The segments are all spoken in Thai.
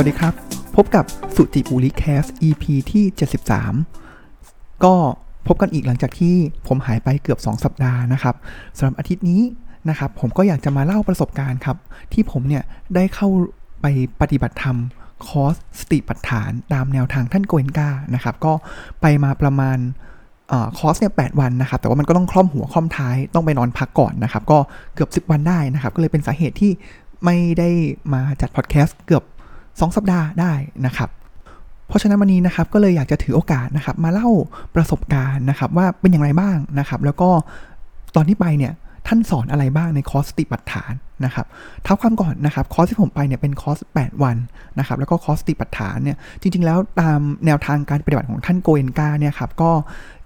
สวัสดีครับ พบกับสุจิบุริแคส EP ที่ 73 ก็พบกันอีกหลังจากที่ผมหายไปเกือบ 2 สัปดาห์นะครับสำหรับอาทิตย์นี้นะครับผมก็อยากจะมาเล่าประสบการณ์ครับ ที่ผมเนี่ยได้เข้าไปปฏิบัติธรรมคอร์สสติปัฏฐานตามแนวทางท่านโกเอนกานะครับ ก็ไปมาประมาณอคอร์สเนี่ย8 วันนะครับ แต่ว่ามันก็ต้องคร่อมหัวคร่อมท้าย ต้องไปนอนพักก่อนนะครับ ก็เกือบ 10 วันได้นะครับ ก็เลยเป็นสาเหตุที่ไม่ได้มาจัดพอดแคสต์เกือบ 2 สัปดาห์ได้นะครับเพราะฉะนั้นวันนี้นะครับก็เลยอยากจะถือโอกาสนะครับมาเล่าประสบการณ์นะครับว่าเป็นอย่างไรบ้างนะครับ แล้วก็ตอนที่ไปเนี่ยท่านสอนอะไรบ้างในคอร์สสติปัฏฐานนะครับเท้าความก่อนนะครับคอร์สที่ผมไปเนี่ยเป็นคอร์ส 8 วันนะครับแล้วก็คอร์สสติปัฏฐานเนี่ยจริง ๆ แล้วตามแนวทางการปฏิบัติของท่านโกเอนกาเนี่ยครับก็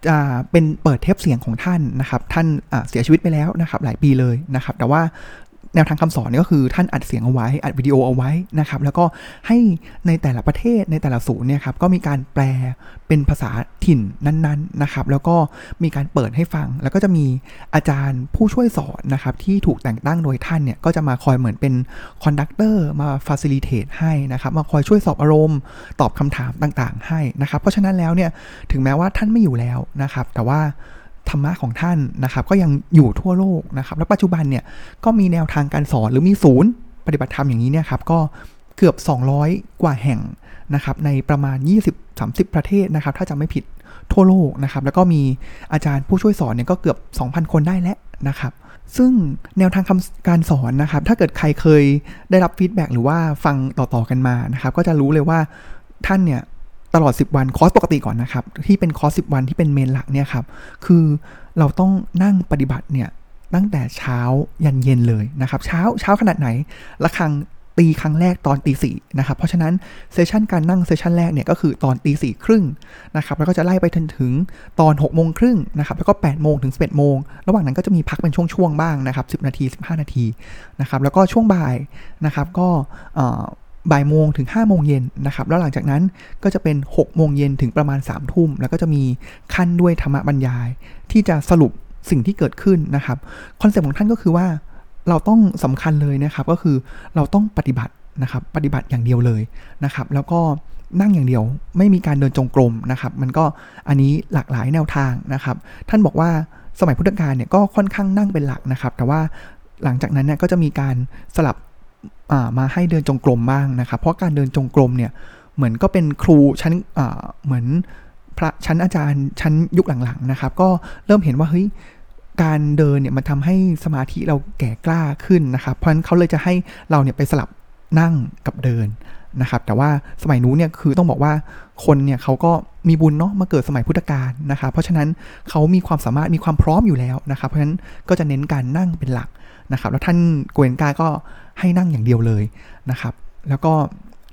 จะเป็นเปิดเทปเสียงของท่านนะครับท่านเสียชีวิตไปแล้วนะครับหลายปีเลยนะครับแต่ว่า แนวทางคำสอนนี่ก็คือท่านอัดเสียงเอาไว้อัดวิดีโอเอาไว้นะครับ แล้วก็ให้ในแต่ละประเทศในแต่ละศูนย์เนี่ยครับก็มีการแปลเป็นภาษาถิ่นนั้นๆนะครับ แล้วก็มีการเปิดให้ฟัง แล้วก็จะมีอาจารย์ผู้ช่วยสอนนะครับที่ถูกแต่งตั้งโดยท่านเนี่ยก็จะมาคอยเหมือนเป็น conductor มา facilitate ให้นะครับมาคอยช่วยสอบอารมณ์ ตอบคำถามต่างๆ ให้นะครับ เพราะฉะนั้นแล้วเนี่ยถึงแม้ว่าท่านไม่อยู่แล้วนะครับ แต่ว่า ธรรมะของท่านนะครับก็ยังอยู่ทั่วโลกนะครับ แล้วปัจจุบันเนี่ยก็มีแนวทางการสอนหรือมีศูนย์ปฏิบัติธรรมอย่างนี้เนี่ยครับก็เกือบ 200 กว่าแห่งนะครับในประมาณ 20-30 ประเทศนะครับ ถ้าจำไม่ผิดทั่วโลกนะครับแล้วก็มีอาจารย์ผู้ช่วยสอนเนี่ยก็เกือบ 2,000 คนได้แล้วนะครับซึ่งแนวทางคำการสอนนะครับ ถ้าเกิดใครเคยได้รับฟีดแบ็หรือว่าฟังต่อๆกันมานะครับ ก็จะรู้เลยว่าท่านเนี่ย ตลอด 10 วันคอร์สปกติก่อนนะครับ ที่เป็นคอร์ส10 วันที่เป็น main หลักเนี่ยครับ คือเราต้องนั่งปฏิบัติเนี่ยตั้งแต่เช้ายันเย็นเลยนะครับ เช้าเช้าขนาดไหนละครังตีครั้งแรกตอนตีสี่นะครับ เพราะฉะนั้น session การนั่ง session แรกเนี่ยก็คือตอนตีสี่ครึ่งนะครับ แล้วก็จะไล่ไปถึงถึงตอน6 โมงครึ่งนะครับ แล้วก็8ปดโมงถึง11บเอโมง ระหว่างนั้นก็จะมีพักเป็นช่วงๆบ้างนะครับ 10 นาที 15 นาทีนะครับ แล้วก็ช่วงบ่ายนะครับ ก็ บ่ายโมงถึง5้าโมงเย็นนะครับ แล้วหลังจากนั้นก็จะเป็น6กโมงเย็นถึงประมาณ3ามทุ่ม แล้วก็จะมีขั้นด้วยธรรมบรรยาย ที่จะสรุปสิ่งที่เกิดขึ้นนะครับ คอนเซ็ปต์ของท่านก็คือว่าเราต้องสำคัญเลยนะครับ ก็คือเราต้องปฏิบัตินะครับ ปฏิบัติอย่างเดียวเลยนะครับ แล้วก็นั่งอย่างเดียวไม่มีการเดินจงกรมนะครับ มันก็อันนี้หลากหลายแนวทางนะครับ ท่านบอกว่าสมัยพุทธกาลเนี่ยก็ค่อนข้างนั่งเป็นหลักนะครับ แต่ว่าหลังจากนั้นเนี่ยก็จะมีการสลับ มาให้เดินจงกรมบ้างนะครับ เพราะการเดินจงกรมเนี่ยเหมือนก็เป็นครูชั้นเหมือนพระชั้นอาจารย์ชั้นยุคหลังๆนะครับ ก็เริ่มเห็นว่าเฮ้ยการเดินเนี่ยมันทำให้สมาธิเราแก่กล้าขึ้นนะครับ เพราะฉะนั้นเขาเลยจะให้เราเนี่ยไปสลับนั่งกับเดินนะครับ แต่ว่าสมัยนู้นเนี่ยคือต้องบอกว่าคนเนี่ยเขาก็มีบุญเนาะมาเกิดสมัยพุทธกาลนะครับ เพราะฉะนั้นเขามีความสามารถมีความพร้อมอยู่แล้วนะครับ เพราะฉะนั้นก็จะเน้นการนั่งเป็นหลัก นะครับ แล้วท่านโกเอนกาก็ให้นั่งอย่างเดียวเลยนะครับ แล้วก็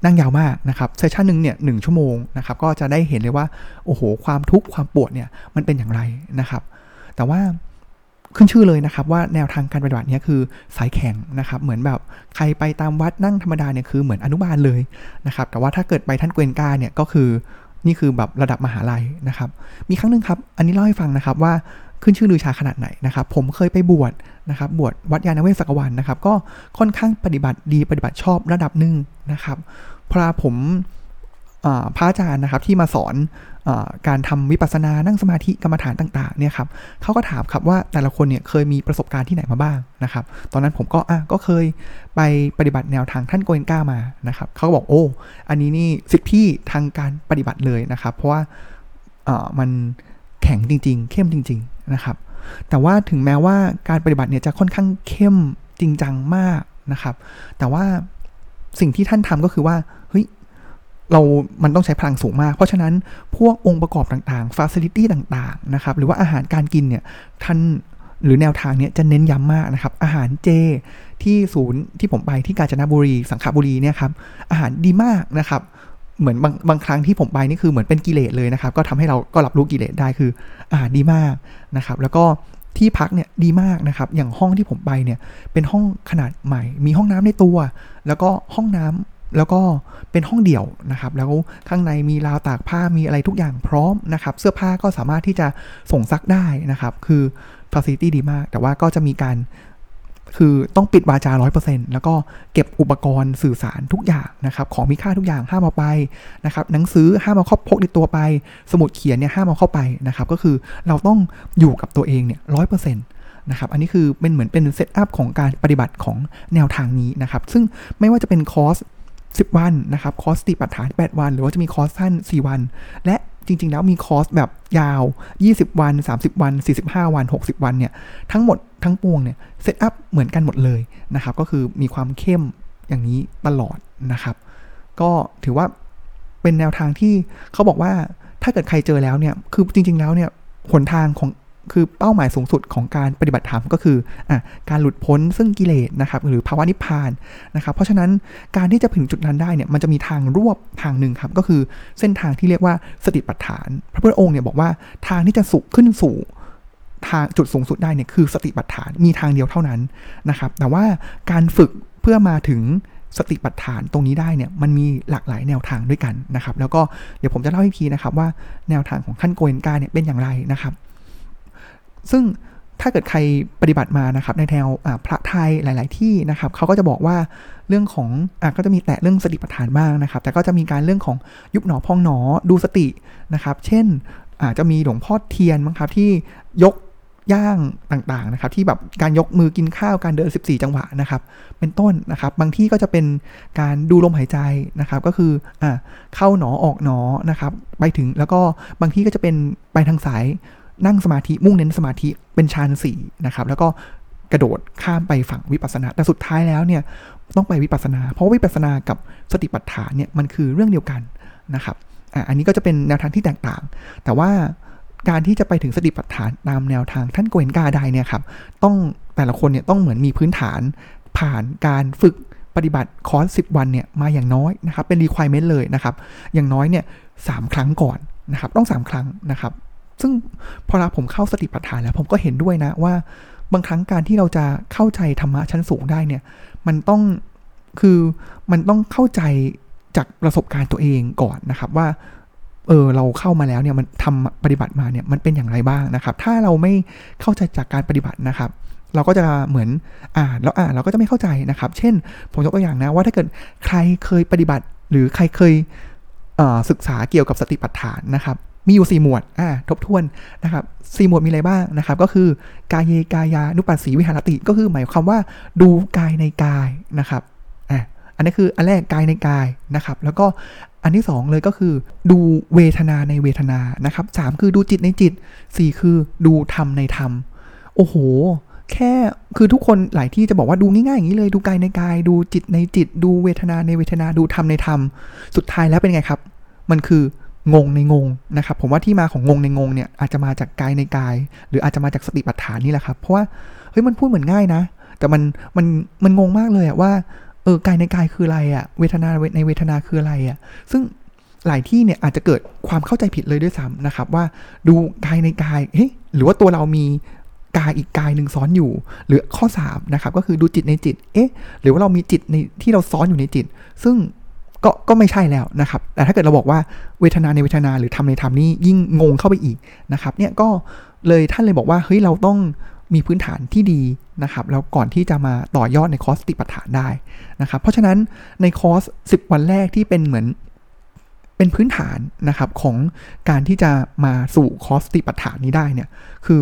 นั่งยาวมากนะครับเซสชันหนึ่งเนี่ยหชั่วโมงนะครับ ก็จะได้เห็นเลยว่า โอ้โห ความทุกข์ความปวดเนี่ยมันเป็นอย่างไรนะครับ แต่ว่าขึ้นชื่อเลยนะครับ ว่าแนวทางการปฏิบัติเนี้คือสายแข็งนะครับ เหมือนแบบใครไปตามวัดนั่งธรรมดาเนี่ยคือเหมือนอนุบาลเลยนะครับ แต่ว่าถ้าเกิดไปท่านเกวนกาเนี่ยก็คือนี่คือแบบระดับมหาลัยนะครับ มีครั้งหนึ่งครับ อันนี้เล่าให้ฟังนะครับว่า ขึ้นชื่อลือชาขนาดไหนนะครับ ผมเคยไปบวชนะครับ บวชวัดยานเวศกวันนะครับ ก็ค่อนข้างปฏิบัติดีปฏิบัติชอบระดับหนึ่งนะครับ พระผมพระอาจารย์นะครับที่มาสอนอการทำวิปัสสนานั่งสมาธิกรรมฐานต่างๆเนี่ยครับเขาก็ถามครับว่าแต่ละคนเนี่ยเคยมีประสบการณ์ที่ไหนมาบ้างนะครับ ตอนนั้นผมก็อะก็เคยไปปฏิบัติแนวทางท่านโกเอนก้ามานะครับเขาก็บอกโอ้อันนี้นี่สิทธิทางการปฏิบัติเลยนะครับ เพราะว่ามัน ข็งจริง ๆ เข้มจริง ๆ นะครับ แต่ว่าถึงแม้ว่าการปฏิบัติเนี่ยจะค่อนข้างเข้มจริงจังมากนะครับ แต่ว่าสิ่งที่ท่านทำก็คือว่า เฮ้ย เรา มันต้องใช้พลังสูงมาก เพราะฉะนั้นพวกองค์ประกอบต่างๆฟาซิลิตี้ต่างๆ นะครับ หรือว่าอาหารการกินเนี่ย ท่านหรือแนวทางเนี้ยจะเน้นย้ำมากนะครับ อาหารเจที่ศูนย์ที่ผมไปที่กาญจนบุรี สังขบุรีเนี่ยครับ อาหารดีมากนะครับ เหมือนบางบางครั้งที่ผมไปนี่คือเหมือนเป็นกิเลสเลยนะครับ ก็ทำให้เราก็รับรู้กิเลสได้คืออาหาดีมากนะครับ แล้วก็ที่พักเนี่ยดีมากนะครับ อย่างห้องที่ผมไปเนี่ยเป็นห้องขนาดใหม่ มีห้องน้ำในตัว แล้วก็ห้องน้ำแล้วก็เป็นห้องเดี่ยวนะครับ แล้วข้างในมีราวตากผ้ามีอะไรทุกอย่างพร้อมนะครับ เสื้อผ้าก็สามารถที่จะส่งซักได้นะครับ คือ facility ดีมาก แต่ว่าก็จะมีการ คือต้องปิดวาจาร้อยเปอร์เซ็นต์แล้วก็เก็บอุปกรณ์สื่อสารทุกอย่างนะครับ ของมีค่าทุกอย่างห้ามเอาไปนะครับ หนังสือห้ามเอาเข้าพกในตัวไป สมุดเขียนเนี่ยห้ามเอาเข้าไปนะครับ ก็คือเราต้องอยู่กับตัวเองเนี่ยร้อยเปอร์เซ็นต์นะครับอันนี้คือเป็นเหมือนเป็น setup ของการปฏิบัติของแนวทางนี้นะครับ ซึ่งไม่ว่าจะเป็นคอร์ส10 วันนะครับ คอร์สสติปัฏฐาน 8 วัน หรือว่าจะมีคอร์สสั้น 4 วัน และ จริง ๆ แล้วมีคอร์สแบบยาว 20 วัน 30 วัน 45 วัน 60 วันเนี่ยทั้งหมดทั้งปวงเนี่ย setup เหมือนกันหมดเลยนะครับ ก็คือมีความเข้มอย่างนี้ตลอดนะครับ ก็ถือว่าเป็นแนวทางที่เขาบอกว่าถ้าเกิดใครเจอแล้วเนี่ยคือจริง ๆ แล้วเนี่ยหนทางของ คือเป้าหมายสูงสุดของการปฏิบัติธรรมก็คือการหลุดพ้นซึ่งกิเลสนะครับหรือภาวะนิพพานนะครับ เพราะฉะนั้นการที่จะถึงจุดนั้นได้เนี่ยมันจะมีทางรวบทางหนึ่งครับก็คือเส้นทางที่เรียกว่าสติปัฏฐาน พระพุทธองค์เนี่ยบอกว่าทางที่จะสุขขึ้นสู่ทางจุดสูงสุดได้เนี่ยคือสติปัฏฐานมีทางเดียวเท่านั้นนะครับ แต่ว่าการฝึกเพื่อมาถึงสติปัฏฐานตรงนี้ได้เนี่ยมันมีหลากหลายแนวทางด้วยกันนะครับ แล้วก็เดี๋ยวผมจะเล่าให้ทีนะครับว่าแนวทางของท่านโกเอนกาเนี่ยเป็นอย่างไรนะครับ ซึ่งถ้าเกิดใครปฏิบัติมานะครับในแนวพระไทยหลาย ๆ ที่นะครับเขาก็จะบอกว่าเรื่องของอก็จะมีแตะเรื่องสติปัฏฐานบ้างนะครับ แต่ก็จะมีการเรื่องของยุบหนอพองหนอดูสตินะครับ เช่นอาจจะมีหลวงพ่อเทียนมั้งครับที่ยกย่างต่าง ๆ นะครับ ที่แบบการยกมือกินข้าวการเดิน 14 จังหวะนะครับ เป็นต้นนะครับ บางที่ก็จะเป็นการดูลมหายใจนะครับ ก็คืออ่าเข้าหนอออกหนอนะครับ ไปถึงแล้วก็บางที่ก็จะเป็นไปทางสาย นั่งสมาธิมุ่งเน้นสมาธิเป็นฌานสี่นะครับ แล้วก็กระโดดข้ามไปฝั่งวิปัสสนา แต่สุดท้ายแล้วเนี่ยต้องไปวิปัสสนา เพราะวิปัสสนากับสติปัฏฐานเนี่ยมันคือเรื่องเดียวกันนะครับอ่าอันนี้ก็จะเป็นแนวทางที่แตกต่าง แต่ว่าการที่จะไปถึงสติปัฏฐานตามแนวทางท่านโกเอนกาได้เนี่ยครับต้องแต่ละคนเนี่ยต้องเหมือนมีพื้นฐานผ่านการฝึกปฏิบัติคอร์สสิวันเนี่ยมาอย่างน้อยนะครับเป็นรีคว i เมนต์เลยนะครับ อย่างน้อยเนี่ยสามครั้งก่อนนะครับต้อง 3 ครั้งนะครับ ซึ่งพอเราผมเข้าสติปัฏฐานแล้ว ผมก็เห็นด้วยนะว่า บางครั้งการที่เราจะเข้าใจธรรมะชั้นสูงได้เนี่ย มันต้องคือมันต้องเข้าใจจากประสบการณ์ตัวเองก่อนนะครับว่าเออเราเข้ามาแล้วเนี่ยมันทำปฏิบัติมาเนี่ยมันเป็นอย่างไรบ้างนะครับ ถ้าเราไม่เข้าใจจากการปฏิบัตินะครับ เราก็จะเหมือนอ่านแล้วอ่านเราก็จะไม่เข้าใจนะครับ เช่น ผมยกตัวอย่างนะว่าถ้าเกิดใครเคยปฏิบัติ หรือใครเคยศึกษาเกี่ยวกับสติปัฏฐานนะครับ มีอยู่สี่หมวด อ่า ทบทวนนะครับสี่หมวดมีอะไรบ้างนะครับ ก็คือกายเยกายานุปัสสีวิหารติ ก็คือหมายความว่าดูกายในกายนะครับ อ่าอันนี้คืออันแรกกายในกายนะครับ แล้วก็อันที่สองเลยก็คือ ดูเวทนาในเวทนานะครับสามคือดูจิตในจิตสี่คือดูธรรมในธรรม โอ้โห แค่คือทุกคนหลายที่จะบอกว่าดูง่ายๆอย่างนี้เลยดูกายในกาย ดูจิตในจิต ดูเวทนาในเวทนาดูธรรมในธรรม สุดท้ายแล้วเป็นไงครับ มันคือ งงในงงนะครับ ผมว่าที่มาของงงในงงเนี่ยอาจจะมาจากกายในกาย หรืออาจจะมาจากสติปัฏฐานนี่แหละครับ เพราะว่าเฮ้ยมันพูดเหมือนง่ายนะ แต่มันมันมันงงมากเลยอะว่าเออกายในกายคืออะไรอะเวทนาในเวทนาคืออะไรอะซึ่งหลายที่เนี่ยอาจจะเกิดความเข้าใจผิดเลยด้วยซ้ำนะครับ ว่าดูกายในกายเฮ้ยหรือว่าตัวเรามีกายอีกกายหนึ่งซ้อนอยู่ หรือข้อ3นะครับก็คือดูจิตในจิต เอ๊ะ หรือว่าเรามีจิตในที่เราซ้อนอยู่ในจิต ซึ่ง ก็ก็ไม่ใช่แล้วนะครับ แต่ถ้าเกิดเราบอกว่าเวทนาในเวทนาหรือทำในธรรมนี่ยิ่งงงเข้าไปอีกนะครับ เนี่ยก็เลยท่านเลยบอกว่าเฮ้ยเราต้องมีพื้นฐานที่ดีนะครับแล้วก่อนที่จะมาต่อยอดในคอร์สติปัฏฐานได้นะครับ เพราะฉะนั้นในคอร์ส 10 วันแรกที่เป็นเหมือนเป็นพื้นฐานนะครับของการที่จะมาสู่คอร์สติปัฏฐานนี้ได้เนี่ยคือ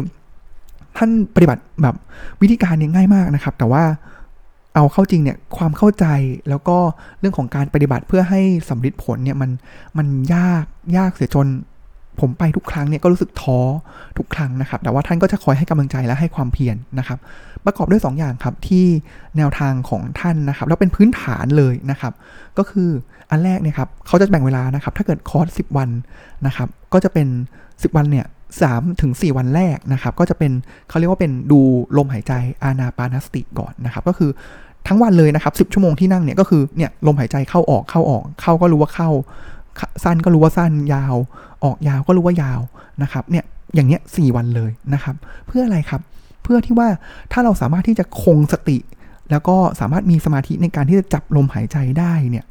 ท่านปฏิบัติแบบวิธีการเนี่ยง่ายมากนะครับ แต่ว่า เอาเข้าจริงเนี่ยความเข้าใจแล้วก็เรื่องของการปฏิบัติเพื่อให้สำเร็จผลเนี่ยมันมันยากยากเสียจนผมไปทุกครั้งเนี่ยก็รู้สึกท้อทุกครั้งนะครับ แต่ว่าท่านก็จะคอยให้กำลังใจและให้ความเพียรนนะครับ ประกอบด้วย2ออย่างครับที่แนวทางของท่านนะครับ แล้วเป็นพื้นฐานเลยนะครับ ก็คืออันแรกเนี่ยครับเขาจะแบ่งเวลานะครับ ถ้าเกิดคอร์ส10 วันนะครับ ก็จะเป็น 10 วันเนี่ยสามถึงสี่วันแรกนะครับ ก็จะเป็นเขาเรียกว่าเป็นดูลมหายใจอานาปานสติก่อนนะครับ ก็คือ ทั้งวันเลยนะครับสิบชั่วโมงที่นั่งเนี่ยก็คือเนี่ยลมหายใจเข้าออกเข้าออก เข้าก็รู้ว่าเข้า สั้นก็รู้ว่าสั้นยาว ออกยาวก็รู้ว่ายาวนะครับเนี่ยอย่างเนี้ยสี่วันเลยนะครับ เพื่ออะไรครับ เพื่อที่ว่าถ้าเราสามารถที่จะคงสติ แล้วก็สามารถมีสมาธิในการที่จะจับลมหายใจได้เนี่ย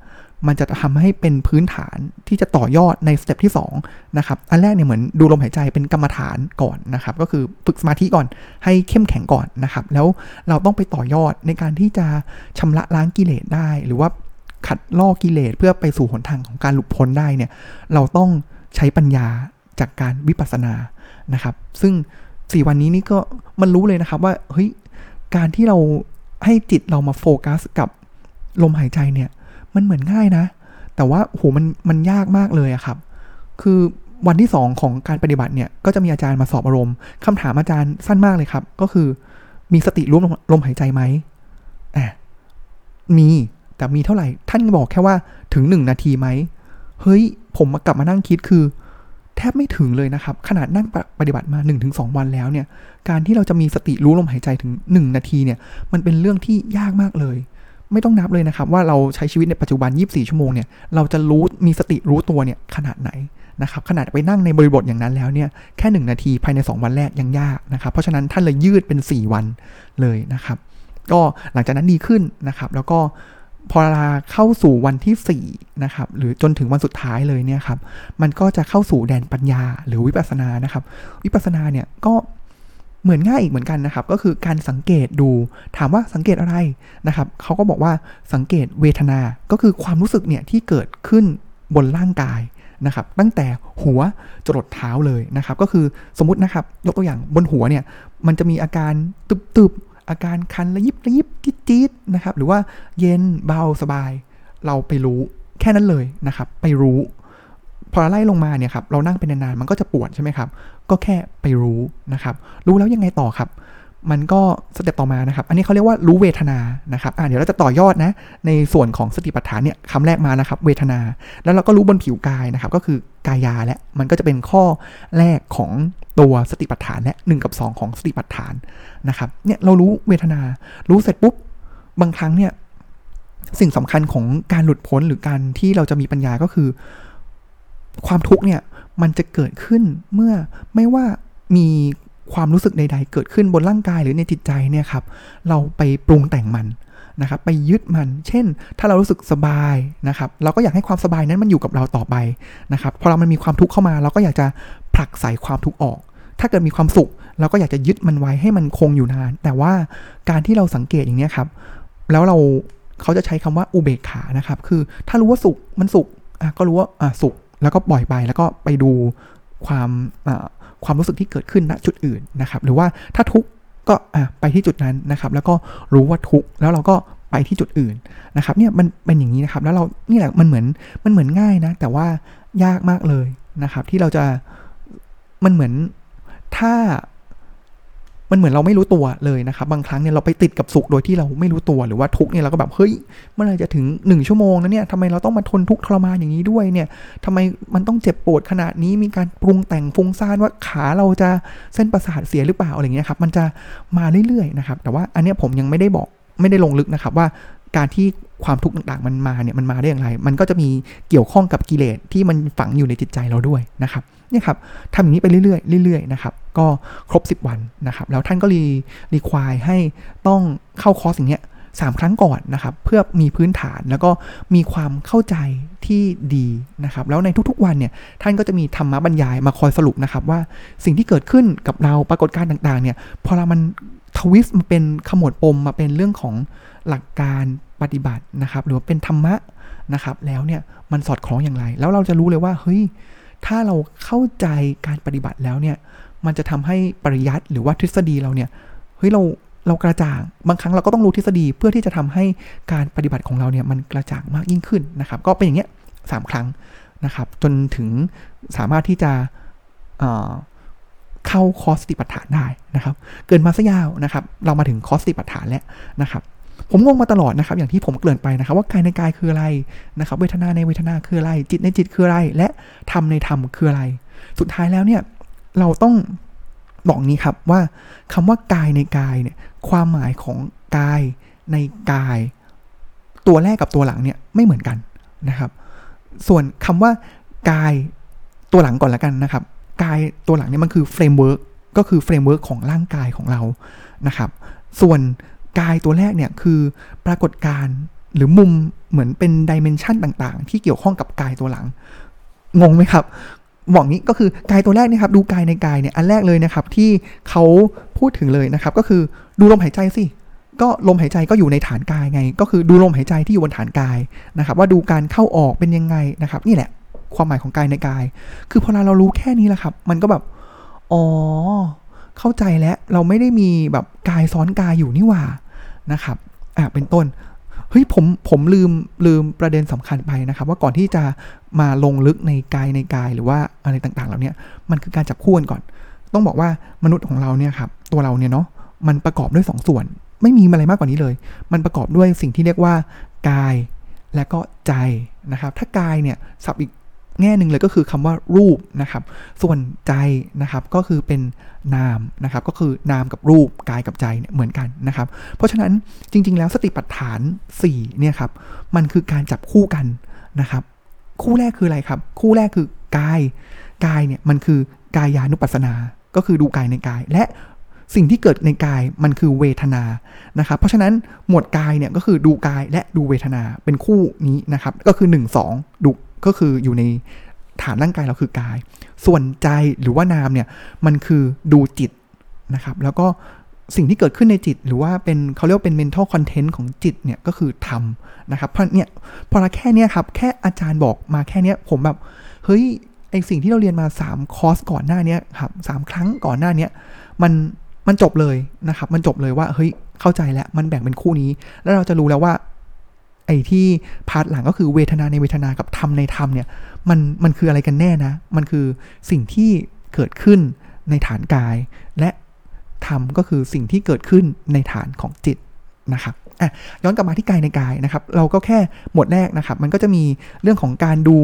มันจะทำให้เป็นพื้นฐานที่จะต่อยอดในสเต็ปที่2นะครับ อันแรกเนี่ยเหมือนดูลมหายใจเป็นกรรมฐานก่อนนะครับ ก็คือฝึกสมาธิก่อนให้เข้มแข็งก่อนนะครับ แล้วเราต้องไปต่อยอดในการที่จะชำระล้างกิเลสได้ หรือว่าขัดล่อกิเลสเพื่อไปสู่หนทางของการหลุดพ้นได้เนี่ย เราต้องใช้ปัญญาจากการวิปัสสนานะครับ ซึ่งสี่วันนี้นี่ก็มันรู้เลยนะครับว่าเฮ้ยการที่เราให้จิตเรามาโฟกัสกับลมหายใจเนี่ย มันเหมือนง่ายนะ แต่ว่าโหมันมันยากมากเลยอะครับ คือวันที่สองของการปฏิบัติเนี่ยก็จะมีอาจารย์มาสอบอารมณ์คำถามอาจารย์สั้นมากเลยครับ ก็คือมีสติรู้ลมหายใจไหมอะมีแต่มีเท่าไหร่ ท่านบอกแค่ว่าถึงหนึ่งนาทีไหมเฮ้ย ผมมากลับมานั่งคิดคือ แทบไม่ถึงเลยนะครับ ขนาดนั่งปฏิบัติมา 1-2 วันแล้วเนี่ย การที่เราจะมีสติรู้ลมหายใจถึง 1 นาทีเนี่ย มันเป็นเรื่องที่ยากมากเลย ไม่ต้องนับเลยนะครับว่าเราใช้ชีวิตในปัจจุบัน 24 ชั่วโมงเนี่ยเราจะรู้มีสติรู้ตัวเนี่ยขนาดไหนนะครับขนาดไปนั่งในบริบทอย่างนั้นแล้วเนี่ยแค่ 1 นาทีภายใน 2 วันแรกยังยากนะครับ เพราะฉะนั้นท่านเลยยืดเป็น 4 วันเลยนะครับ ก็หลังจากนั้นดีขึ้นนะครับ แล้วก็พอเวลาเข้าสู่วันที่4นะครับหรือจนถึงวันสุดท้ายเลยเนี่ยครับมันก็จะเข้าสู่แดนปัญญาหรือวิปัสสนานะครับ วิปัสสนาเนี่ยก็ เหมือนง่ายอีกเหมือนกันนะครับ ก็คือการสังเกตดูถามว่าสังเกตอะไรนะครับเขาก็บอกว่าสังเกตเวทนา ก็คือความรู้สึกเนี่ยที่เกิดขึ้นบนร่างกายนะครับตั้งแต่หัวจรดเท้าเลยนะครับ ก็คือสมมตินะครับยกตัวอย่างบนหัวเนี่ยมันจะมีอาการตึบๆอาการคันระยิบระยิบจี๊ดๆนะครับหรือว่าเย็นเบาสบาย เราไปรู้แค่นั้นเลยนะครับ ไปรู้ พอไล่ลงมาเนี่ยครับเรานั่งเป็นนานๆมันก็จะปวดใช่ไหมครับ ก็แค่ไปรู้นะครับ รู้แล้วยังไงต่อครับ มันก็สเต็ปต่อมานะครับ อันนี้เขาเรียกว่ารู้เวทนานะครับอ่าเดี๋ยวเราจะต่อยอดนะ ในส่วนของสติปัฏฐานเนี่ยคำแรกมานะครับ เวทนา แล้วเราก็รู้บนผิวกายนะครับ ก็คือกายาและมันก็จะเป็นข้อแรกของตัวสติปัฏฐานและหนึ่งกับ 2 ของสติปัฏฐานนะครับ เนี่ยเรารู้เวทนา รู้เสร็จปุ๊บบางครั้งเนี่ยสิ่งสำคัญของการหลุดพ้นหรือการที่เราจะมีปัญญาก็คือ ความทุกข์เนี่ยมันจะเกิดขึ้นเมื่อไม่ว่ามีความรู้สึกใด ๆ เกิดขึ้นบนร่างกายหรือในจิตใจเนี่ยครับ เราไปปรุงแต่งมันนะครับ ไปยึดมัน เช่น ถ้าเรารู้สึกสบายนะครับ เราก็อยากให้ความสบายนั้นมันอยู่กับเราต่อไปนะครับ พอเรามันมีความทุกข์เข้ามา เราก็อยากจะผลักใส่ความทุกข์ออก ถ้าเกิดมีความสุข เราก็อยากจะยึดมันไว้ให้มันคงอยู่นาน แต่ว่าการที่เราสังเกตอย่างนี้ครับ แล้วเราเขาจะใช้คำว่าอุเบกขานะครับ คือถ้ารู้ว่าสุขมันสุขก็รู้ว่าสุข แล้วก็ปล่อยไปแล้วก็ไปดูความความรู้สึกที่เกิดขึ้นณจุดอื่นนะครับ หรือว่าถ้าทุกก็ไปที่จุดนั้นนะครับ แล้วก็รู้ว่าทุกแล้วเราก็ไปที่จุดอื่นนะครับ เนี่ยมันเป็นอย่างนี้นะครับ แล้วเรานี่แหละมันเหมือนมันเหมือนง่ายนะ แต่ว่ายากมากเลยนะครับ ที่เราจะมันเหมือนถ้า มันเหมือนเราไม่รู้ตัวเลยนะครับบางครั้งเนี่ยเราไปติดกับสุขโดยที่เราไม่รู้ตัวหรือว่าทุกเนี่ยเราก็แบบเฮ้ยเมื่อไรจะถึงหนึ่งชั่วโมงแล้วเนี่ยทำไมเราต้องมาทนทุกข์ทรมานอย่างนี้ด้วยเนี่ยทำไมมันต้องเจ็บปวดขนาดนี้มีการปรุงแต่งฟุ้งซ่านว่าขาเราจะเส้นประสาทเสียหรือเปล่าอะไรเงี้ยครับมันจะมาเรื่อยๆนะครับแต่ว่าอันนี้ผมยังไม่ได้บอกไม่ได้ลงลึกนะครับว่าการที่ความทุกข์ต่างๆ มันมาเนี่ยมันมาได้อย่างไร มันก็จะมีเกี่ยวข้องกับกิเลสที่มันฝังอยู่ในจิตใจเราด้วยนะครับเนี่ยครับทำอย่างนี้ไปเรื่อยๆเรื่อยๆนะครับ ก็ครบ 10 วันนะครับ แล้วท่านก็รีรีควายให้ต้องเข้าคอร์สอย่างเงี้ยสามครั้งก่อนนะครับ เพื่อมีพื้นฐานแล้วก็มีความเข้าใจที่ดีนะครับ แล้วในทุกๆวันเนี่ยท่านก็จะมีธรรมะบรรยายมาคอยสรุปนะครับ ว่าสิ่งที่เกิดขึ้นกับเราปรากฏการณ์ต่างๆเนี่ยพอเรามันทวิสต์มาเป็นขมวดปมมาเป็นเรื่องของหลักการปฏิบัตินะครับ หรือว่าเป็นธรรมะนะครับ แล้วเนี่ยมันสอดคล้องอย่างไร แล้วเราจะรู้เลยว่าเฮ้ยถ้าเราเข้าใจการปฏิบัติแล้วเนี่ย มันจะทำให้ปริยัติหรือว่าทฤษฎีเราเนี่ยเฮ้ยเราเรากระจ่างบางครั้งเราก็ต้องรู้ทฤษฎีเพื่อที่จะทำให้การปฏิบัติของเราเนี่ยมันกระจ่างมากยิ่งขึ้นนะครับ ก็เป็นอย่างเงี้ยสามครั้งนะครับ จนถึงสามารถที่จะเข้าคอร์สสติปัฏฐานได้นะครับ เกริ่นมาซะยาวนะครับ เรามาถึงคอร์สสติปัฏฐานแล้วนะครับ ผมงงมาตลอดนะครับ อย่างที่ผมเกริ่นไปนะครับ ว่ากายในกายคืออะไรนะครับ เวทนาในเวทนาคืออะไร จิตในจิตคืออะไร และธรรมในธรรมคืออะไร สุดท้ายแล้วเนี่ย เราต้องบอกงี้ครับว่าคำว่ากายในกายเนี่ยความหมายของกายในกาย ตัวแรกกับตัวหลังเนี่ยไม่เหมือนกันนะครับ ส่วนคำว่ากายตัวหลังก่อนละกันนะครับ กายตัวหลังเนี่ยมันคือ framework ก็คือ framework ของร่างกายของเรานะครับ ส่วนกายตัวแรกเนี่ยคือปรากฏการณ์หรือมุมเหมือนเป็น dimension ต่างๆ ที่เกี่ยวข้องกับกายตัวหลัง งงไหมครับ บอกงี้ก็คือกายตัวแรกนี่ครับดูกายในกายเนี่ยอันแรกเลยนะครับที่เขาพูดถึงเลยนะครับก็คือดูลมหายใจสิก็ลมหายใจก็อยู่ในฐานกายไง ก็คือดูลมหายใจที่อยู่บนฐานกายนะครับว่าดูการเข้าออกเป็นยังไงนะครับ นี่แหละความหมายของกายในกาย คือพอเรารู้แค่นี้แหละครับ มันก็แบบอ๋อเข้าใจแล้วเราไม่ได้มีแบบกายซ้อนกายอยู่นี่หว่านะครับอ่าเป็นต้น ฮ้ยผมผมลืมลืมประเด็นสำคัญไปนะครับ ว่าก่อนที่จะมาลงลึกในกายในกายหรือว่าอะไรต่างๆเหล่านี้มันคือการจับคู่กันก่อน ต้องบอกว่ามนุษย์ของเราเนี่ยครับตัวเราเนี่ยเนาะมันประกอบด้วย2สส่วน ไม่มีอะไรมากกว่านี้เลย มันประกอบด้วยสิ่งที่เรียกว่ากายและก็ใจนะครับ ถ้ากายเนี่ยสับอีก แง่หนึ่งเลยก็คือคำว่ารูปนะครับ ส่วนใจนะครับก็คือเป็นนามนะครับ ก็คือนามกับรูปกายกับใจเนี่ยเหมือนกันนะครับ เพราะฉะนั้นจริง ๆ แล้วสติปัฏฐาน4เนี่ยครับมันคือการจับคู่กันนะครับ คู่แรกคืออะไรครับ คู่แรกคือกายกายเนี่ยมันคือกายานุปัสสนา ก็คือดูกายในกายและสิ่งที่เกิดในกายมันคือเวทนา นะครับ เพราะฉะนั้นหมวดกายเนี่ยก็คือดูกายและดูเวทนาเป็นคู่นี้นะครับ ก็คือ 1 2 ดู ก็คืออยู่ในฐานร่างกายเราคือกาย ส่วนใจหรือว่านามเนี่ยมันคือดูจิตนะครับ แล้วก็สิ่งที่เกิดขึ้นในจิต หรือว่าเป็นเขาเรียกเป็น mental content ของจิตเนี่ยก็คือธรรมนะครับ เพราะเนี่ยพอเราแค่เนี้ยครับ แค่อาจารย์บอกมาแค่เนี้ยผมแบบเฮ้ยไอ้สิ่งที่เราเรียนมา3คอร์สก่อนหน้านี้ครับ3 ครั้งก่อนหน้านี้มันมันจบเลยนะครับ มันจบเลยว่าเฮ้ยเข้าใจแล้วมันแบ่งเป็นคู่นี้ แล้วเราจะรู้แล้วว่า ไอ้ที่ part หลังก็คือเวทนาในเวทนากับธรรมในธรรมเนี่ยมันมันคืออะไรกันแน่นะ มันคือสิ่งที่เกิดขึ้นในฐานกาย และธรรมก็คือสิ่งที่เกิดขึ้นในฐานของจิตนะครับอะย้อนกลับมาที่กายในกายนะครับ เราก็แค่หมวดแรกนะครับ มันก็จะมีเรื่องของการดู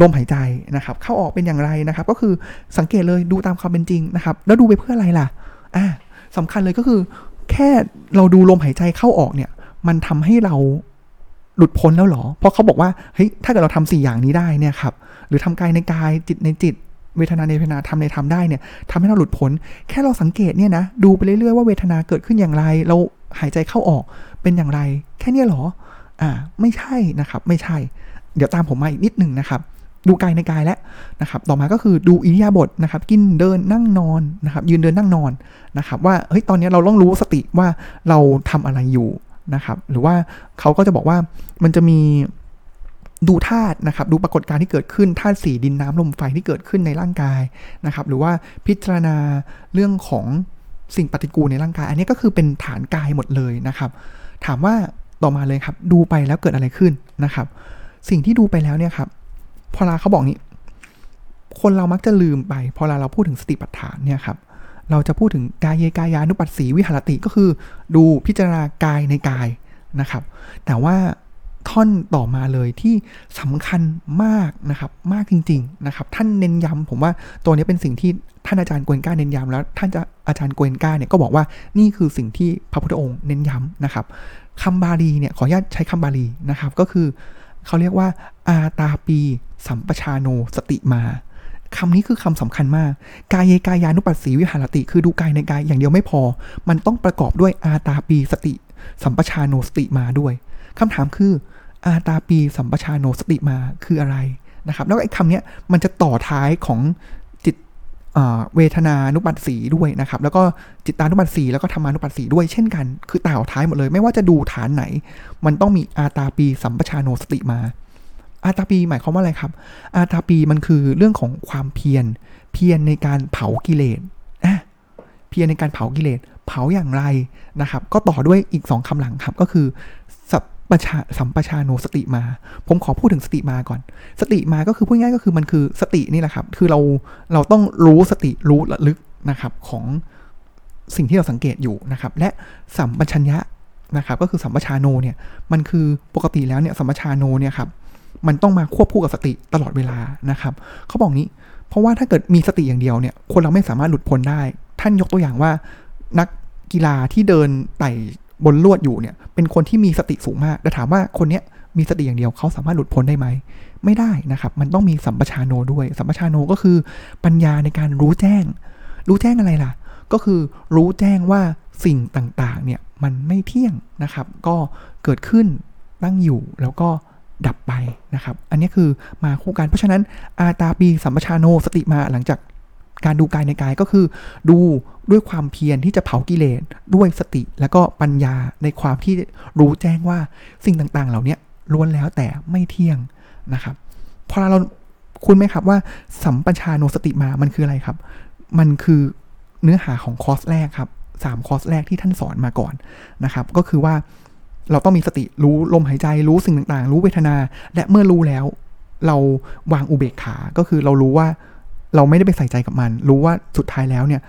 ลมหายใจนะครับ เข้าออกเป็นอย่างไรนะครับ ก็คือสังเกตเลยดูตามความเป็นจริงนะครับ แล้วดูไปเพื่ออะไรล่ะอะสำคัญเลยก็คือ แค่เราดูลมหายใจเข้าออกเนี่ย มันทำให้เรา หลุดพ้นแล้วหรอ เพราะเขาบอกว่าเฮ้ยถ้าเกิดเราทำสี่อย่างนี้ได้เนี่ยครับหรือทำกายในกายจิตในจิต เวทนาในเวทนาทำในทำได้เนี่ยทำให้เราหลุดพ้น แค่เราสังเกตเนี่ยนะดูไปเรื่อยๆว่าเวทนาเกิดขึ้นอย่างไร เราหายใจเข้าออกเป็นอย่างไร แค่นี้หรออ่าไม่ใช่นะครับ ไม่ใช่ เดี๋ยวตามผมมาอีกนิดหนึ่งนะครับ ดูกายในกายแล้วนะครับ ต่อมาก็คือดูอิริยาบถนะครับ กินเดินนั่งนอนนะครับ ยืนเดินนั่งนอนนะครับ ว่าเฮ้ยตอนนี้เราต้องรู้สติว่าเราทำอะไรอยู่ นะครับ หรือว่าเขาก็จะบอกว่ามันจะมีดูธาตุนะครับ ดูปรากฏการณ์ที่เกิดขึ้นธาตุสีดินน้ำลมไฟที่เกิดขึ้นในร่างกายนะครับ หรือว่าพิจารณาเรื่องของสิ่งปฏิกูลในร่างกาย อันนี้ก็คือเป็นฐานกายหมดเลยนะครับ ถามว่าต่อมาเลยครับ ดูไปแล้วเกิดอะไรขึ้นนะครับ สิ่งที่ดูไปแล้วเนี่ยครับพอลาเขาบอกนี้ คนเรามักจะลืมไป พอลาเราพูดถึงสติปัฏฐานเนี่ยครับ เราจะพูดถึงกายเยกายานุปัสสีวิหารติก็คือ ดูพิจารณากายในกายนะครับ แต่ว่าท่อนต่อมาเลยที่สำคัญมากนะครับ มากจริง ๆนะครับ ท่านเน้นย้ำผมว่าตัวนี้เป็นสิ่งที่ท่านอาจารย์กวนก้าเน้นย้ำแล้ว ท่านจะอาจารย์กวนก้าเนี่ยก็บอกว่านี่คือสิ่งที่พระพุทธองค์เน้นย้ำนะครับคำบาลีเนี่ยขออนุญาตใช้คำบาลีนะครับ ก็คือเขาเรียกว่าอาตาปีสัมปชาโนสติมา คำนี้คือคำสำคัญมาก กายเยกายานุปัสสีวิหารติ คือดูกายในกายอย่างเดียวไม่พอ มันต้องประกอบด้วยอาตาปีสติ สัมปชาโนสติมาด้วยคำถามคืออาตาปีสัมปชาโนสติมาคืออะไรนะครับ แล้วไอ้คำนี้มันจะต่อท้ายของจิตเวทนานุปัสสีด้วยนะครับ แล้วก็จิตตานุปัสสีแล้วก็ธรรมานุปัสสีด้วยเช่นกัน คือต่อท้ายหมดเลย ไม่ว่าจะดูฐานไหน มันต้องมีอาตาปีสัมปชาโนสติมา อาตาปีหมายความว่าอะไรครับ อาตาปีมันคือเรื่องของความเพียร เพียรในการเผากิเลสเพียรในการเผากิเลส เผาอย่างไรนะครับ ก็ต่อด้วยอีกสองคำหลังครับ ก็คือสัพปชาสัมปชาโนสติมา ผมขอพูดถึงสติมาก่อน สติมาก็คือพูดง่ายก็คือมันคือสตินี่แหละครับ คือเราเราต้องรู้สติรู้ระลึกนะครับของสิ่งที่เราสังเกตอยู่นะครับ และสัมปชัญญะนะครับ ก็คือสัมปชาโนเนี่ย มันคือปกติแล้วเนี่ยสัมปชาโนเนี่ยครับ มันต้องมาควบคู่กับสติตลอดเวลานะครับเขาบอกนี้ เพราะว่าถ้าเกิดมีสติอย่างเดียวเนี่ย คนเราไม่สามารถหลุดพ้นได้ ท่านยกตัวอย่างว่า นักกีฬาที่เดินไต่บนลวดอยู่เนี่ย เป็นคนที่มีสติสูงมากแต่ถามว่าคนเนี้ยมีสติอย่างเดียวเขาสามารถหลุดพ้นได้ไหม ไม่ได้นะครับ มันต้องมีสัมปชานโนด้วย สัมปชานโนก็คือปัญญาในการรู้แจ้ง รู้แจ้งอะไรล่ะ ก็คือรู้แจ้งว่าสิ่งต่างๆ เนี่ยมันไม่เที่ยงนะครับ ก็เกิดขึ้นตั้งอยู่แล้วก็ ดับไปนะครับ อันนี้คือมาคู่กัน เพราะฉะนั้นอาตาปีสัมปชาโนสติมาหลังจากการดูกายในกายก็คือ ดูด้วยความเพียรที่จะเผากิเลสด้วยสติแล้วก็ปัญญาในความที่รู้แจ้งว่าสิ่งต่างๆ เหล่านี้ล้วนแล้วแต่ไม่เที่ยงนะครับพอเราคุณไหมครับว่าสัมปชาโนสติมามันคืออะไรครับ มันคือเนื้อหาของคอร์สแรกครับสามคอร์สแรกที่ท่านสอนมาก่อนนะครับ ก็คือว่า เราต้องมีสติรู้ลมหายใจรู้สิ่งต่างๆ รู้เวทนา และเมื่อรู้แล้ว เราวางอุเบกขา ก็คือเรารู้ว่าเราไม่ได้ไปใส่ใจกับมัน รู้ว่าสุดท้ายแล้วเนี่ย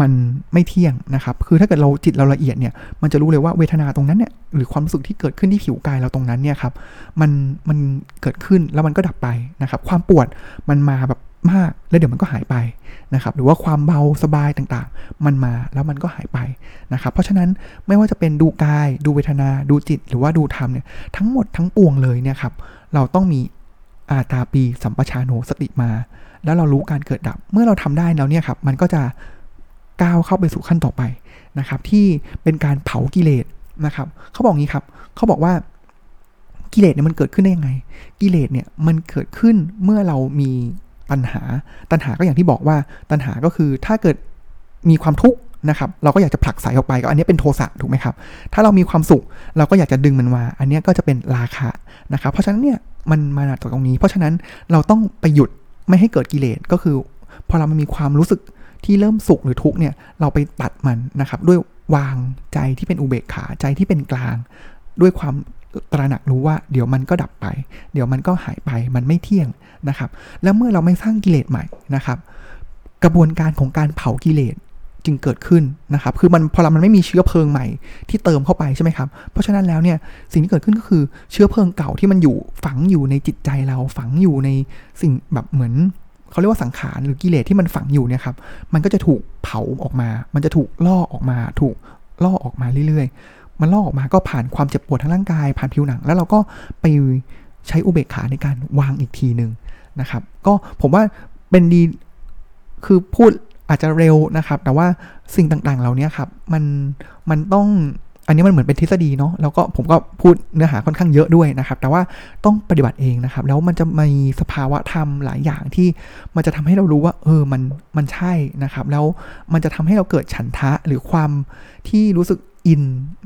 มันไม่เที่ยงนะครับ คือถ้าเกิดเราจิตเราละเอียดเนี่ย มันจะรู้เลยว่าเวทนาตรงนั้นเนี่ย หรือความรู้สึกที่เกิดขึ้นที่ผิวกายเราตรงนั้นเนี่ยครับ มัน มันเกิดขึ้นแล้วมันก็ดับไปนะครับ ความปวดมันมาแบบ มาก แล้วเดี๋ยวมันก็หายไปนะครับ หรือว่าความเบาสบายต่างๆ มันมาแล้วมันก็หายไปนะครับ เพราะฉะนั้นไม่ว่าจะเป็นดูกาย ดูเวทนา ดูจิต หรือว่าดูธรรมเนี่ยทั้งหมดทั้งปวงเลยเนี่ยครับ เราต้องมีอาตาปีสัมปชาโนสติมา แล้วเรารู้การเกิดดับ เมื่อเราทำได้แล้วเนี่ยครับ มันก็จะก้าวเข้าไปสู่ขั้นต่อไปนะครับ ที่เป็นการเผากิเลสนะครับ เขาบอกงี้ครับ เขาบอกว่ากิเลสเนี่ยมันเกิดขึ้นได้ยังไง กิเลสเนี่ยมันเกิดขึ้นเมื่อเรามี ตัณหา ตัณหาก็อย่างที่บอกว่า ตัณหาก็คือถ้าเกิดมีความทุกข์นะครับ เราก็อยากจะผลักสายออกไปก็อันนี้เป็นโทสะถูกไหมครับ ถ้าเรามีความสุข เราก็อยากจะดึงมันมา อันนี้ก็จะเป็นราคะนะครับ เพราะฉะนั้นเนี่ยมันมาจากตรงนี้ เพราะฉะนั้นเราต้องไปหยุดไม่ให้เกิดกิเลสก็คือ พอเรามันมีความรู้สึกที่เริ่มสุขหรือทุกข์เนี่ยเราไปตัดมันนะครับ ด้วยวางใจที่เป็นอุเบกขาใจที่เป็นกลาง ด้วยความ ตระหนักรู้ว่าเดี๋ยวมันก็ดับไป เดี๋ยวมันก็หายไปมันไม่เที่ยงนะครับ แล้วเมื่อเราไม่สร้างกิเลสใหม่นะครับ กระบวนการของการเผากิเลสจึงเกิดขึ้นนะครับ คือมันพอเรามันไม่มีเชื้อเพลิงใหม่ที่เติมเข้าไปใช่ไหมครับ เพราะฉะนั้นแล้วเนี่ยสิ่งที่เกิดขึ้นก็คือเชื้อเพลิงเก่าที่มันอยู่ฝังอยู่ในจิตใจเราฝังอยู่ในสิ่งแบบเหมือนเขาเรียกว่าสังขารหรือกิเลสที่มันฝังอยู่เนี่ยครับ มันก็จะถูกเผาออกมา มันจะถูกล่อออกมา ถูกล่อออกมาเรื่อยๆ มันลอกออกมาก็ผ่านความเจ็บปวดทางร่างกาย ผ่านผิวหนัง แล้วเราก็ไปใช้อุเบกขาในการวางอีกทีหนึ่งนะครับ ก็ผมว่าเป็นดีคือพูดอาจจะเร็วนะครับ แต่ว่าสิ่งต่างๆ เหล่านี้ครับ มันมันต้อง อันนี้มันเหมือนเป็นทฤษฎีเนาะแล้วก็ผมก็พูดเนื้อหาค่อนข้างเยอะด้วยนะครับ แต่ว่าต้องปฏิบัติเองนะครับ แล้วมันจะมีสภาวะธรรมหลายอย่างที่มันจะทำให้เรารู้ว่า เออมันมันใช่นะครับ แล้วมันจะทำให้เราเกิดฉันทะหรือความที่รู้สึกอิน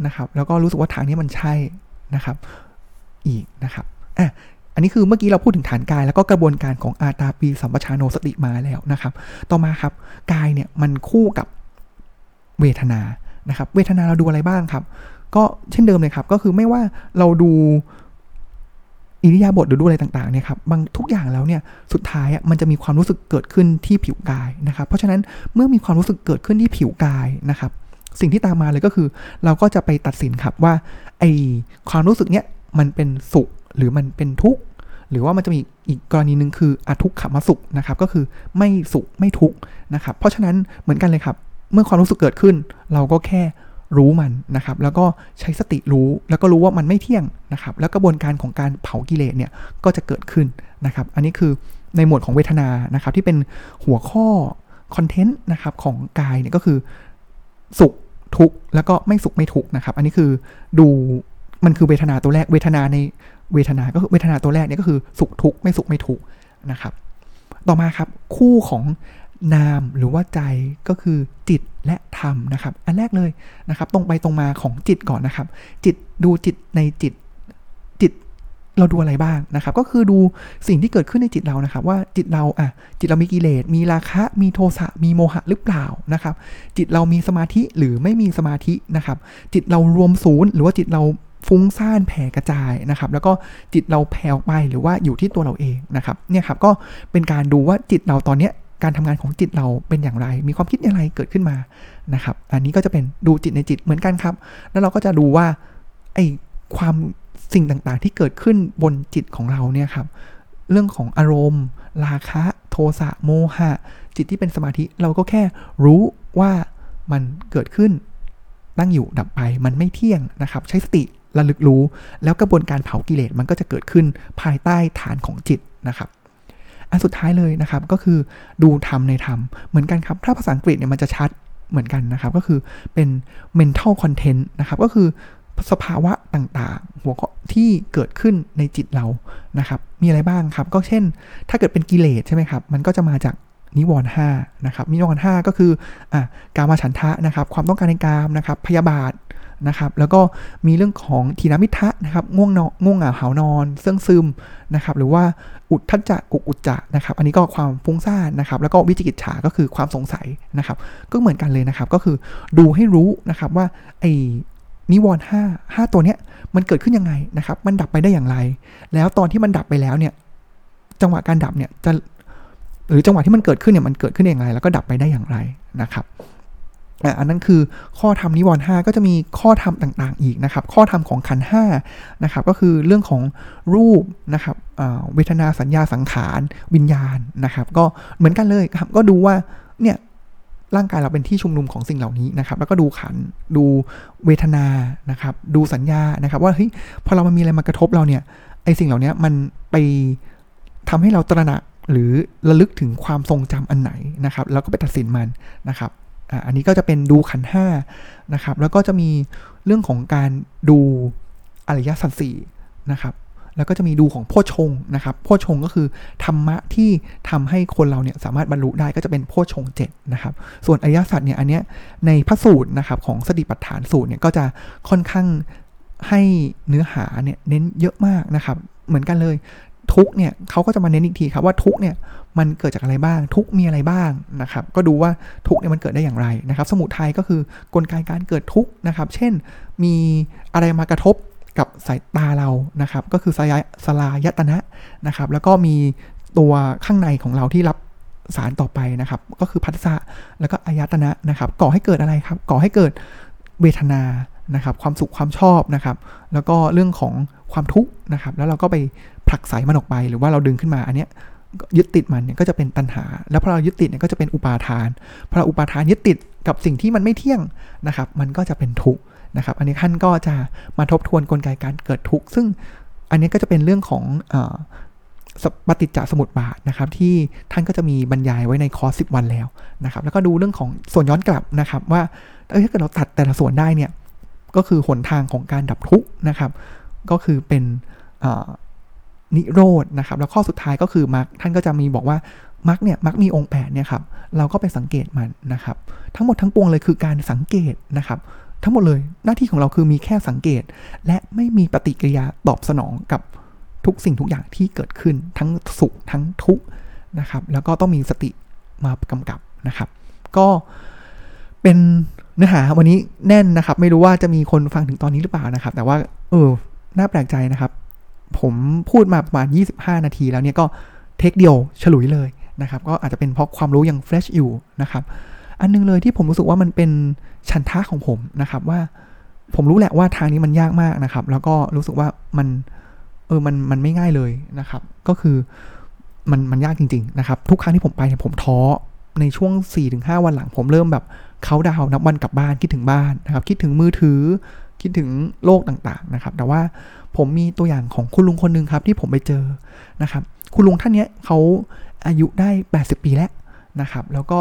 นะครับ แล้วก็รู้สึกว่าทางนี้มันใช่นะครับ อีกนะครับอะอันนี้คือเมื่อกี้เราพูดถึงฐานกายแล้วก็กระบวนการของอาตาปีสัมปชานโนสติมาแล้วนะครับ ต่อมาครับ กายเนี่ยมันคู่กับเวทนา นะครับ เวทนาเราดูอะไรบ้างครับ ก็เช่นเดิมเลยครับ ก็คือไม่ว่าเราดูอิริยาบถหรือดูอะไรต่างๆเนี่ยครับบางทุกอย่างแล้วเนี่ยสุดท้ายมันจะมีความรู้สึกเกิดขึ้นที่ผิวกายนะครับ เพราะฉะนั้นเมื่อมีความรู้สึกเกิดขึ้นที่ผิวกายนะครับ สิ่งที่ตามมาเลยก็คือ เราก็จะไปตัดสินครับว่าไอความรู้สึกเนี้ยมันเป็นสุขหรือมันเป็นทุกข์หรือว่ามันจะมีอีกกรณีหนึ่งคืออทุกขมสุขนะครับ ก็คือไม่สุขไม่ทุกข์นะครับ เพราะฉะนั้นเหมือนกันเลยครับ เมื่อความรู้สึกเกิดขึ้น เราก็แค่รู้มันนะครับ แล้วก็ใช้สติรู้แล้วก็รู้ว่ามันไม่เที่ยงนะครับ แล้วกระบวนการของการเผากิเลสเนี่ยก็จะเกิดขึ้นนะครับ อันนี้คือในหมวดของเวทนานะครับ ที่เป็นหัวข้อคอนเทนต์นะครับของกายเนี่ยก็คือสุขทุกข์แล้วก็ไม่สุขไม่ทุกข์นะครับ อันนี้คือดูมันคือเวทนาตัวแรกเวทนาในเวทนาก็คือเวทนาตัวแรกเนี่ยก็คือสุขทุกข์ไม่สุขไม่ทุกข์นะครับ ต่อมาครับคู่ของ นามหรือว่าใจก็คือจิตและธรรมนะครับ อันแรกเลยนะครับ ตรงไปตรงมาของจิตก่อนนะครับ จิตดูจิตในจิตจิตเราดูอะไรบ้างนะครับ ก็คือดูสิ่งที่เกิดขึ้นในจิตเรานะครับ ว่าจิตเราอะจิตเรามีกิเลสมีราคะ มีโทสะมีโมหะหรือเปล่านะครับ จิตเรามีสมาธิหรือไม่มีสมาธินะครับ จิตเรารวมศูนย์หรือว่าจิตเราฟุ้งซ่านแผ่กระจายนะครับ แล้วก็จิตเราแผ่ออกไปหรือว่าอยู่ที่ตัวเราเองนะครับเนี่ยครับก็เป็นการดูว่าจิตเราตอนเนี้ย การทำงานของจิตเราเป็นอย่างไร มีความคิดอะไรเกิดขึ้นมานะครับ อันนี้ก็จะเป็นดูจิตในจิตเหมือนกันครับ แล้วเราก็จะดูว่าไอ้ความสิ่งต่างๆ ที่เกิดขึ้นบนจิตของเราเนี่ยครับ เรื่องของอารมณ์ ราคะโทสะโมหะ จิตที่เป็นสมาธิเราก็แค่รู้ว่ามันเกิดขึ้นตั้งอยู่ดับไปมันไม่เที่ยงนะครับ ใช้สติระลึกรู้ แล้วกระบวนการเผากิเลสมันก็จะเกิดขึ้นภายใต้ฐานของจิตนะครับ อันสุดท้ายเลยนะครับก็คือดูธรรมในธรรมเหมือนกันครับ ถ้าภาษาอังกฤษเนี่ยมันจะชัดเหมือนกันนะครับ ก็คือเป็น mental content นะครับ ก็คือสภาวะต่างๆ หัวข้อที่เกิดขึ้นในจิตเรานะครับ มีอะไรบ้างครับ ก็เช่น ถ้าเกิดเป็นกิเลสใช่ไหมครับ มันก็จะมาจากนิวรณ์ห้านะครับนิวรณ์ห้าก็คืออ่ากามาฉันทะนะครับ ความต้องการในกามนะครับ พยาบาท นะครับแล้วก็มีเรื่องของทีนามิทะนะครับง่วงนอนง่วงเหงาหานอนเสื่องซึมนะครับหรือว่าอุทธัจจะกุกอุจจะนะครับอันนี้ก็ความฟุ้งซ่านนะครับแล้วก็วิจิกิจฉาก็คือความสงสัยนะครับก็เหมือนกันเลยนะครับก็คือดูให้รู้นะครับว่าไอ้นิวรณ์ห้าห้าตัวเนี้ยมันเกิดขึ้นยังไงนะครับมันดับไปได้อย่างไร แล้วตอนที่มันดับไปแล้วเนี่ยจังหวะการดับเนี่ยจะหรือจังหวะที่มันเกิดขึ้นเนี่ยมันเกิดขึ้นอย่างไร แล้วก็ดับไปได้อย่างไรนะครับ อันนั้นคือข้อธรรมนิวรณ์ห้าก็จะมีข้อธรรมต่างๆ อีกนะครับ ข้อธรรมของขันห้านะครับ ก็คือเรื่องของรูปนะครับเวทนาสัญญาสังขาร วิญญาณนะครับ ก็เหมือนกันเลยครับ ก็ดูว่าเนี่ยร่างกายเราเป็นที่ชุมนุมของสิ่งเหล่านี้นะครับ แล้วก็ดูขันดูเวทนานะครับ ดูสัญญานะครับ ว่าเฮ้ยพอเรามันมีอะไรมากระทบเราเนี่ยไอสิ่งเหล่านี้มันไปทำให้เราตระหนักหรือระลึกถึงความทรงจำอันไหนนะครับ แล้วก็ไปตัดสินมันนะครับ อันนี้ก็จะเป็นดูขันห้านะครับ แล้วก็จะมีเรื่องของการดูอริยสัจสี่นะครับ แล้วก็จะมีดูของโพชงนะครับ โพชงก็คือธรรมะที่ทำให้คนเราเนี่ยสามารถบรรลุได้ก็จะเป็นโพชงเจ็ดนะครับ ส่วนอริยสัจเนี่ยอันเนี้ยในพระสูตรนะครับของสติปัฏฐานสูตรเนี่ยก็จะค่อนข้างให้เนื้อหาเนี่ยเน้นเยอะมากนะครับ เหมือนกันเลย ทุกเนี่ยเขาก็จะมาเน้นอีกทีครับว่าทุกเนี่ยมันเกิดจากอะไรบ้าง ทุกมีอะไรบ้างนะครับ ก็ดูว่าทุกเนี่ยมันเกิดได้อย่างไรนะครับ สมุทัยก็คือกลไกการเกิดทุกนะครับ เช่นมีอะไรมากระทบกับสายตาเรานะครับ ก็คือสายสลายตนะนะครับ แล้วก็มีตัวข้างในของเราที่รับสารต่อไปนะครับ ก็คือพัฒสะแล้วก็อายตนะนะครับ ก่อให้เกิดอะไรครับ ก่อให้เกิดเวทนานะครับ ความสุขความชอบนะครับ แล้วก็เรื่องของ ความทุกข์นะครับ แล้วเราก็ไปผลักไสมันออกไป หรือว่าเราดึงขึ้นมาอันเนี้ยยึดติดมันเนี่ยก็จะเป็นตัณหา แล้วพอเรายึดติดเนี่ยก็จะเป็นอุปาทานพอเราอุปาทานยึดติดกับสิ่งที่มันไม่เที่ยงนะครับ มันก็จะเป็นทุกข์นะครับ อันนี้ท่านก็จะมาทบทวนกลไกการเกิดทุกข์ซึ่งอันนี้ก็จะเป็นเรื่องของปฏิจจสมุปบาทนะครับที่ท่านก็จะมีบรรยายไว้ในคอร์สสิวันแล้วนะครับ แล้วก็ดูเรื่องของส่วนย้อนกลับนะครับ ว่าถ้าเกิดเราตัดแต่ละส่วนได้เนี่ยก็คือหนทางของการดับทุกข์นะครับ ก็คือเป็นนิโรธนะครับ แล้วข้อสุดท้ายก็คือมรรคท่านก็จะมีบอกว่ามรรคเนี่ยมรรคมีองค์แปดเนี่ยครับเราก็ไปสังเกตมันนะครับ ทั้งหมดทั้งปวงเลยคือการสังเกตนะครับ ทั้งหมดเลยหน้าที่ของเราคือมีแค่สังเกต และไม่มีปฏิกิริยาตอบสนองกับทุกสิ่งทุกอย่างที่เกิดขึ้นทั้งสุขทั้งทุกข์นะครับ แล้วก็ต้องมีสติมากำกับนะครับ ก็เป็นเนื้อหาวันนี้แน่นนะครับ ไม่รู้ว่าจะมีคนฟังถึงตอนนี้หรือเปล่านะครับ แต่ว่าเออ น่าแปลกใจนะครับ ผมพูดมาประมาณ 25 นาทีแล้วเนี่ยก็เทคเดียวฉลุยเลยนะครับ ก็อาจจะเป็นเพราะความรู้ยังเฟรชอยู่นะครับ อันนึงเลยที่ผมรู้สึกว่ามันเป็นชันท่าของผมนะครับว่าผมรู้แหละว่าทางนี้มันยากมากนะครับ แล้วก็รู้สึกว่ามันเออมันมันไม่ง่ายเลยนะครับ ก็คือมันมันยากจริง ๆ นะครับ ทุกครั้งที่ผมไปเนี่ยผมท้อในช่วง 4-5 วันหลังผมเริ่มแบบเขาดาวนับวันกลับบ้านคิดถึงบ้านนะครับ คิดถึงมือถือ คิดถึงโลกต่างๆนะครับ แต่ว่าผมมีตัวอย่างของคุณลุงคนหนึ่งครับที่ผมไปเจอนะครับ คุณลุงท่านนี้เขาอายุได้ 80 ปีแล้วนะครับ แล้วก็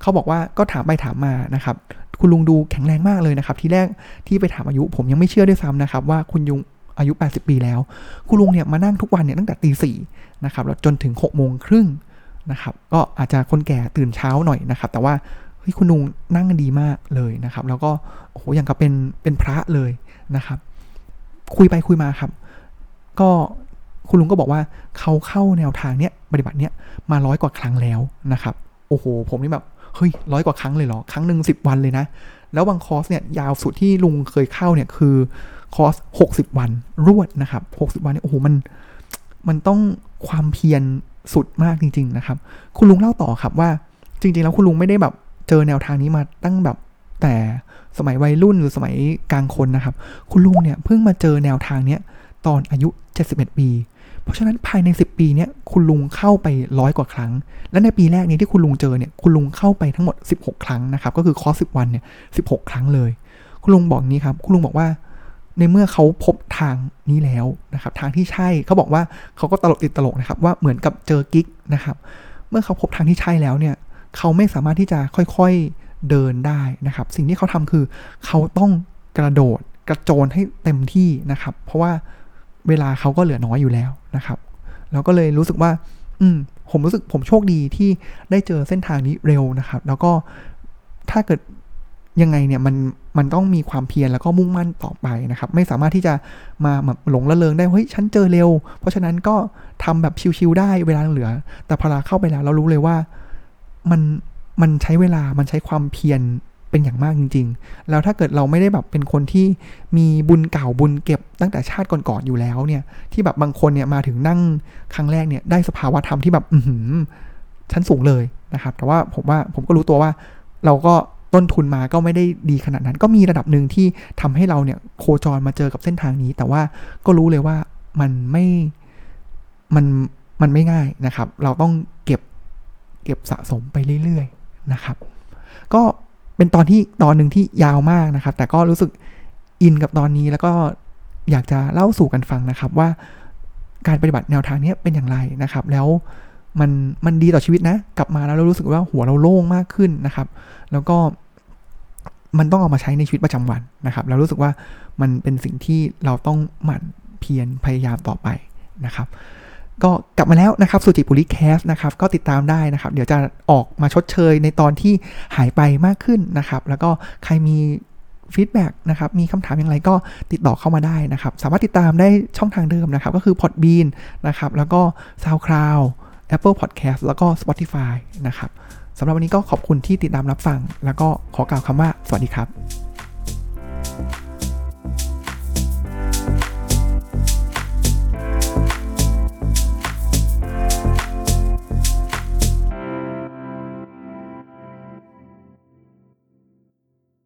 เขาบอกว่าก็ถามไปถามมานะครับ คุณลุงดูแข็งแรงมากเลยนะครับ ทีแรกที่ไปถามอายุ ผมยังไม่เชื่อด้วยซ้ำนะครับว่าคุณยุงอายุ 80 ปีแล้ว คุณลุงเนี่ยมานั่งทุกวันเนี่ยตั้งแต่ตีสี่นะครับแล้วจนถึง6โมงครึ่งนะครับ ก็อาจจะคนแก่ตื่นเช้าหน่อยนะครับ แต่ว่า เฮ้ยคุณลุงนั่งดีมากเลยนะครับ แล้วก็โอ้โหอย่างกับเป็นเป็นพระเลยนะครับ คุยไปคุยมาครับ ก็คุณลุงก็บอกว่าเขาเข้าแนวทางเนี้ยปฏิบัติเนี้ยมาร้อยกว่าครั้งแล้วนะครับ โอ้โห ผมนี่แบบเฮ้ยร้อยกว่าครั้งเลยเหรอ ครั้งหนึ่งสิบวันเลยนะ แล้วบางคอร์สเนี่ยยาวสุดที่ลุงเคยเข้าเนี่ยคือคอร์สหกสิบวันรวดนะครับหกสิบวันเนี่ยโอ้โหมันมันต้องความเพียรสุดมากจริง ๆ นะครับ คุณลุงเล่าต่อครับว่าจริง ๆ แล้วคุณลุงไม่ได้แบบ เจอแนวทางนี้มาตั้งแบบแต่สมัยวัยรุ่นหรือสมัยกลางคนนะครับ คุณลุงเนี่ยเพิ่งมาเจอแนวทางเนี้ยตอนอายุ 71 ปี เพราะฉะนั้นภายใน 10 ปีเนี้ยคุณลุงเข้าไปร้อยกว่าครั้ง และในปีแรกนี้ที่คุณลุงเจอเนี่ยคุณลุงเข้าไปทั้งหมด 16 ครั้งนะครับ ก็คือคอร์ส10 วันเนี่ย 16 ครั้งเลย คุณลุงบอกนี้ครับ คุณลุงบอกว่า ในเมื่อเขาพบทางนี้แล้วนะครับ ทางที่ใช่เขาบอกว่าเขาก็ตลกติดตลกนะครับ ว่าเหมือนกับเจอกิ๊กนะครับ เมื่อเขาพบทางที่ใช่แล้วเนี่ย เขาไม่สามารถที่จะค่อยๆเดินได้นะครับ สิ่งที่เขาทำคือ เขาต้องกระโดดกระโจนให้เต็มที่นะครับ เพราะว่าเวลาเขาก็เหลือน้อยอยู่แล้วนะครับแล้วก็เลยรู้สึกว่า อืม ผมรู้สึกผมโชคดีที่ได้เจอเส้นทางนี้เร็วนะครับ แล้วก็ถ้าเกิดยังไงเนี่ยมันมันต้องมีความเพียรแล้วก็มุ่งมั่นต่อไปนะครับ ไม่สามารถที่จะมาแบบหลงละเลงได้เฮ้ยฉันเจอเร็ว เพราะฉะนั้นก็ทำแบบชิวๆได้เวลาเหลือ แต่พอเราเข้าไปแล้วเรารู้เลยว่า มันมันใช้เวลา มันใช้ความเพียรเป็นอย่างมากจริง ๆ แล้วถ้าเกิดเราไม่ได้แบบเป็นคนที่มีบุญเก่าบุญเก็บตั้งแต่ชาติก่อนๆอยู่แล้วเนี่ย ที่แบบบางคนเนี่ยมาถึงนั่งครั้งแรกเนี่ยได้สภาวะธรรมที่แบบอือหือชั้นสูงเลยนะครับ แต่ว่าผมว่าผมก็รู้ตัวว่าเราก็ต้นทุนมาก็ไม่ได้ดีขนาดนั้น ก็มีระดับหนึ่งที่ทำให้เราเนี่ยโคจรมาเจอกับเส้นทางนี้ แต่ว่าก็รู้เลยว่ามันไม่มันมันไม่ง่ายนะครับ เราต้องเก็บ เก็บสะสมไปเรื่อยๆนะครับ ก็เป็นตอนที่ตอนหนึ่งที่ยาวมากนะครับ แต่ก็รู้สึกอินกับตอนนี้แล้วก็อยากจะเล่าสู่กันฟังนะครับว่าการปฏิบัติแนวทางนี้เป็นอย่างไรนะครับ แล้วมันมันดีต่อชีวิตนะ กลับมาแล้วเรารู้สึกว่าหัวเราโล่งมากขึ้นนะครับ แล้วก็มันต้องเอามาใช้ในชีวิตประจำวันนะครับ แล้วรู้สึกว่ามันเป็นสิ่งที่เราต้องหมั่นเพียรพยายามต่อไปนะครับ ก็กลับมาแล้วนะครับสุจิปุลิ Cast นะครับก็ติดตามได้นะครับ เดี๋ยวจะออกมาชดเชยในตอนที่หายไปมากขึ้นนะครับ แล้วก็ใครมี feedback นะครับ มีคำถามอย่างไรก็ติดต่อเข้ามาได้นะครับ สามารถติดตามได้ช่องทางเดิมนะครับ ก็คือ Podbean นะครับ แล้วก็ SoundCloud Apple Podcast แล้วก็ Spotify นะครับสำหรับวันนี้ก็ขอบคุณที่ติดตามรับฟัง แล้วก็ขอกล่าวคำว่า สวัสดีครับ